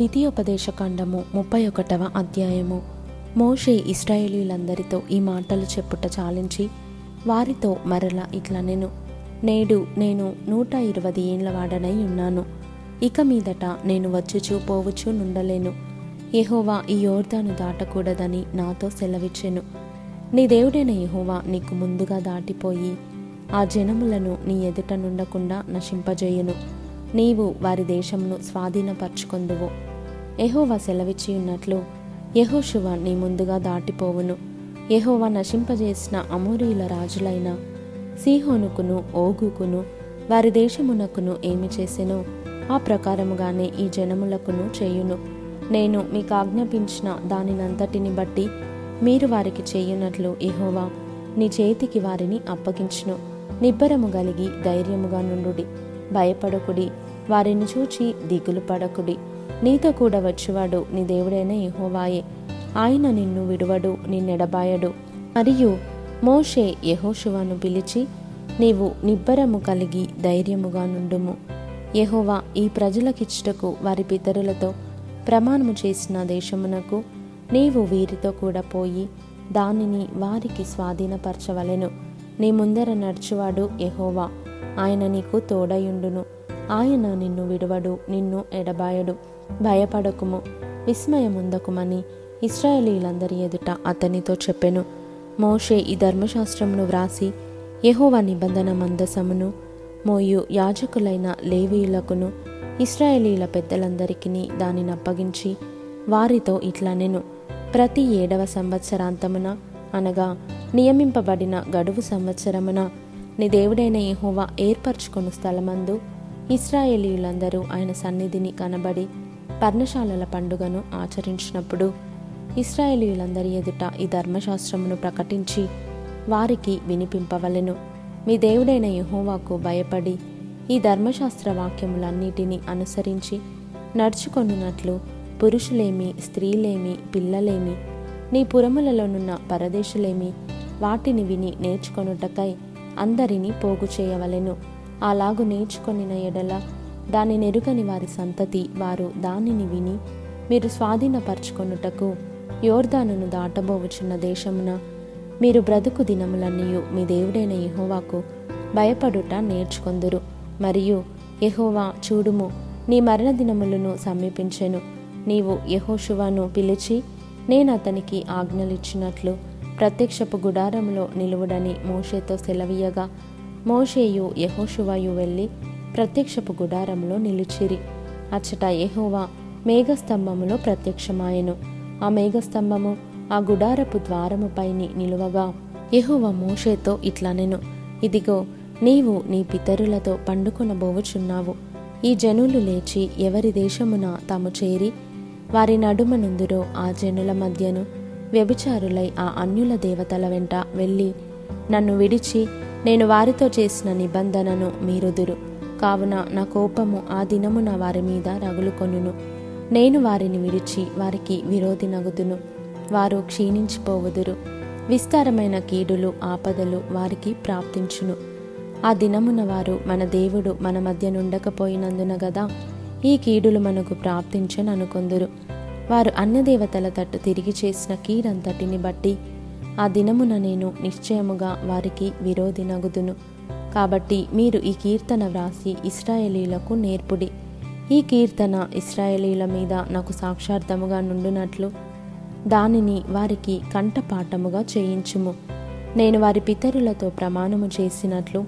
ద్వితీయోపదేశకాండము ముప్పై ఒకటవ అధ్యాయము. మోషే ఇస్రాయేలీలందరితో ఈ మాటలు చెప్పుట చాలించి వారితో మరల ఇట్లా నేను. నేడు నేను నూట ఇరవై ఏండ్ల వాడనై ఉన్నాను. ఇక మీదట నేను వచ్చుచూ పోవచ్చు నుండలేను. యహోవా ఈ యోర్దాను దాటకూడదని నాతో సెలవిచ్చెను. నీ దేవుడైన యహోవా నీకు ముందుగా దాటిపోయి ఆ జనములను నీ ఎదుట నుండకుండా నశింపజేయును. నీవు వారి దేశమును స్వాధీనపరచుకొందువు. ఎహోవా సెలవిచ్చి ఉన్నట్లు యహోశువ నీ ముందుగా దాటిపోవును. యహోవా నశింపజేసిన అమోరీల రాజులైన సీహోనుకును ఓగుకును వారి దేశమునకును ఏమి చేసెనో? ఆ ప్రకారముగానే ఈ జనములకును చేయును. నేను మీకు ఆజ్ఞాపించిన దానినంతటిని బట్టి మీరు వారికి చేయునట్లు ఎహోవా నీ చేతికి వారిని అప్పగించును. నిబ్బరము కలిగి ధైర్యముగా నుండుడి. భయపడకుడి. వారిని చూచి దిగులు పడకుడి. నీతో కూడా వచ్చువాడు నీ దేవుడైన యహోవాయే. ఆయన నిన్ను విడువడు నిన్నెడబాయడు. మరియు మోషే యహోశువాను పిలిచి నీవు నిబ్బరము కలిగి ధైర్యముగా నుండుము. యహోవా ఈ ప్రజలకిచ్చుటకు వారి పితరులతో ప్రమాణము చేసిన దేశమునకు నీవు వీరితో కూడా పోయి దానిని వారికి స్వాధీనపరచవలెను. నీ ముందర నడుచువాడు యహోవా. ఆయన నీకు తోడయుండును. ఆయన నిన్ను విడువడు నిన్ను ఎడబాయడు భయపడకుము విస్మయముందకుమని ఇస్రాయేలీలందరి ఎదుట అతనితో చెప్పెను. మోషే ఈ ధర్మశాస్త్రమును వ్రాసి యహోవ నిబంధన మందసమును మోయు యాజకులైన లేవీయులకును ఇస్రాయేలీల పెద్దలందరికీ దానిని అప్పగించి వారితో ఇట్లా నేను ప్రతి ఏడవ సంవత్సరాంతమున అనగా నియమింపబడిన గడువు సంవత్సరమున నీ దేవుడైన యెహోవా ఏర్పరచుకొను స్థలమందు ఇస్రాయేలీయులందరూ ఆయన సన్నిధిని కనబడి పర్ణశాలల పండుగను ఆచరించినప్పుడు ఇస్రాయేలీయులందరి ఎదుట ఈ ధర్మశాస్త్రమును ప్రకటించి వారికి వినిపింపవలెను. మీ దేవుడైన యహోవాకు భయపడి ఈ ధర్మశాస్త్ర వాక్యములన్నిటినీ అనుసరించి నడుచుకొనున్నట్లు పురుషులేమి స్త్రీలేమి పిల్లలేమి నీ పురములలోనున్న పరదేశులేమి వాటిని విని నేర్చుకొనుటకై అందరినీ పోగు చేయవలెను అలాగు నేర్చుకొనిన ఎడల దాని నెరుగని వారి సంతతి వారు దానిని విని మీరు స్వాధీనపరచుకొనుటకు యోర్దానును దాటబోవుచున్న దేశమున మీరు బ్రతుకు దినములన్నీ మీ దేవుడైన యహోవాకు భయపడుట నేర్చుకొందురు. మరియు యహోవా చూడుము నీ మరణ దినములను సమీపించెను. నీవు యహోశువాను పిలిచి నేను అతనికి ఆజ్ఞలిచ్చినట్లు ప్రత్యక్షపు గుడారంలో నిలువుడని మోషేతో సెలవీయగా మోషేయు యహోషువాయు వెళ్ళి ప్రత్యక్షపు గుడారంలో నిలిచిరి. అచ్చట యహోవా మేఘస్తంభములో ప్రత్యక్షమాయెను. ఆ మేఘస్తంభము ఆ గుడారపు ద్వారముపైని నిలువగా యెహోవా మోషేతో ఇట్లనెను. ఇదిగో నీవు నీ పితరులతో పండుకొనబోవుచున్నావు. ఈ జనులు లేచి ఎవరి దేశమున తాము చేరి వారి నడుమనుందురో ఆ జనుల మధ్యను వ్యభిచారులై ఆ అన్యుల దేవతల వెంట వెళ్ళి నన్ను విడిచి నేను వారితో చేసిన నిబంధనను మీరుదురు. కావున నా కోపము ఆ దినమున వారి మీద రగులుకొనును. నేను వారిని విడిచి వారికి విరోధి నగుదును. వారు క్షీణించిపోవుదురు. విస్తారమైన కీడులు ఆపదలు వారికి ప్రాప్తించును. ఆ దినమున వారు మన దేవుడు మన మధ్య నుండకపోయినందున గదా ఈ కీడులు మనకు ప్రాప్తించననుకొందురు. వారు అన్యదేవతల తట్టు తిరిగి చేసిన కీడంతటిని బట్టి ఆ దినమున నేను నిశ్చయముగా వారికి విరోధి నగుదును. కాబట్టి మీరు ఈ కీర్తన వ్రాసి ఇస్రాయేలీలకు నేర్పుడి. ఈ కీర్తన ఇస్రాయేలీల మీద నాకు సాక్షార్థముగా నుండునట్లు దానిని వారికి కంఠపాఠముగా చేయించుము. నేను వారి పితరులతో ప్రమాణము చేసినట్లు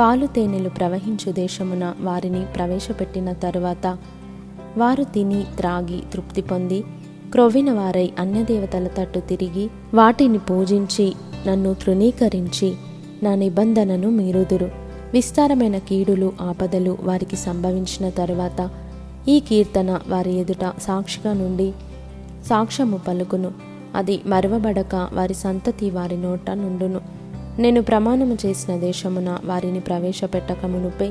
పాలు తేనెలు ప్రవహించు దేశమున వారిని ప్రవేశపెట్టిన తరువాత వారు తిని త్రాగి తృప్తి పొంది క్రొవ్విన వారై అన్యదేవతల తట్టు తిరిగి వాటిని పూజించి నన్ను తృణీకరించి నా నిబంధనను మీరుదురు. విస్తారమైన కీడులు ఆపదలు వారికి సంభవించిన తరువాత ఈ కీర్తన వారి ఎదుట సాక్షిగా నుండి సాక్ష్యము పలుకును. అది మరవబడక వారి సంతతి వారి నోట నుండును. నేను ప్రమాణము చేసిన దేశమున వారిని ప్రవేశపెట్టక మునుపే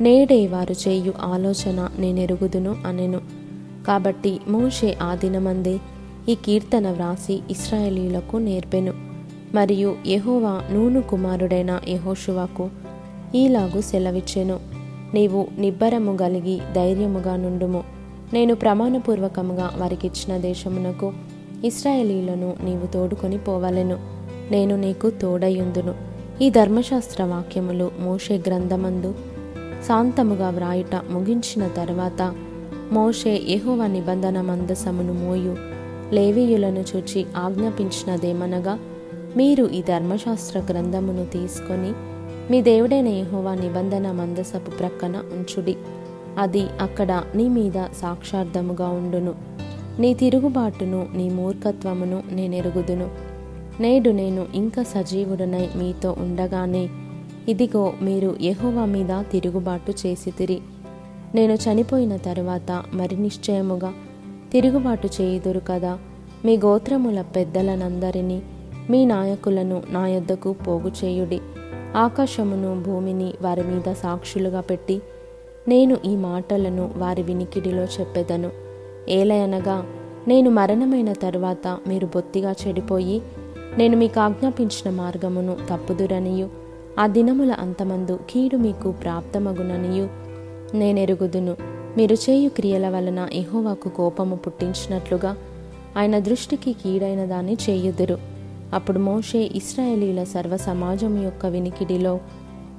నేడే వారు చేయు ఆలోచన నేనెరుగుదును అనెను. కాబట్టి మోషే ఆ దినమందే ఈ కీర్తన వ్రాసి ఇస్రాయేలీలకు నేర్పెను. మరియు యహోవా నూను కుమారుడైన యహోషువాకు ఈలాగు సెలవిచ్చెను. నీవు నిబ్బరము గలిగి ధైర్యముగా నుండుము. నేను ప్రమాణపూర్వకంగా వారికిచ్చిన దేశమునకు ఇస్రాయేలీలను నీవు తోడుకొని పోవలెను. నేను నీకు తోడయుందును ఈ ధర్మశాస్త్ర వాక్యములు మోషే గ్రంథమందు శాంతముగా వ్రాయుట ముగించిన తర్వాత మోషే యహోవ నిబంధన మందసమును మోయు. లేవీయులను చూచి ఆజ్ఞాపించినదేమనగా మీరు ఈ ధర్మశాస్త్ర గ్రంథమును తీసుకొని మీ దేవుడైన యెహోవా నిబంధన మందసపు ప్రక్కన ఉంచుడి. అది అక్కడ నీ మీద సాక్షార్థముగా ఉండును. నీ తిరుగుబాటును నీ మూర్ఖత్వమును నేనెరుగుదును. నేడు నేను ఇంకా సజీవుడనై మీతో ఉండగానే ఇదిగో మీరు యహోవా మీద తిరుగుబాటు చేసితిరి. నేను చనిపోయిన తరువాత మరి నిశ్చయముగా తిరుగుబాటు చేయుదురు కదా. మీ గోత్రముల పెద్దలనందరినీ మీ నాయకులను నా యొద్దకు పోగు చేయుడి. ఆకాశమును భూమిని వారి మీద సాక్షులుగా పెట్టి నేను ఈ మాటలను వారి వినికిడిలో చెప్పెదను. ఏలయనగా నేను మరణమైన తరువాత మీరు బొత్తిగా చెడిపోయి నేను మీకు ఆజ్ఞాపించిన మార్గమును తప్పుదురనియు ఆ దినముల అంతమందు కీడు మీకు ప్రాప్తమగుననియు నేనెరుగుదును. మీరు చేయు క్రియల వలన ఎహోవాకు కోపము పుట్టించినట్లుగా ఆయన దృష్టికి కీడైన దాన్ని చేయుదురు. అప్పుడు మోషే ఇస్రాయేలీల సర్వ సమాజం యొక్క వినికిడిలో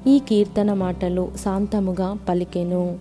ఈ కీర్తన మాటలు శాంతముగా పలికెను.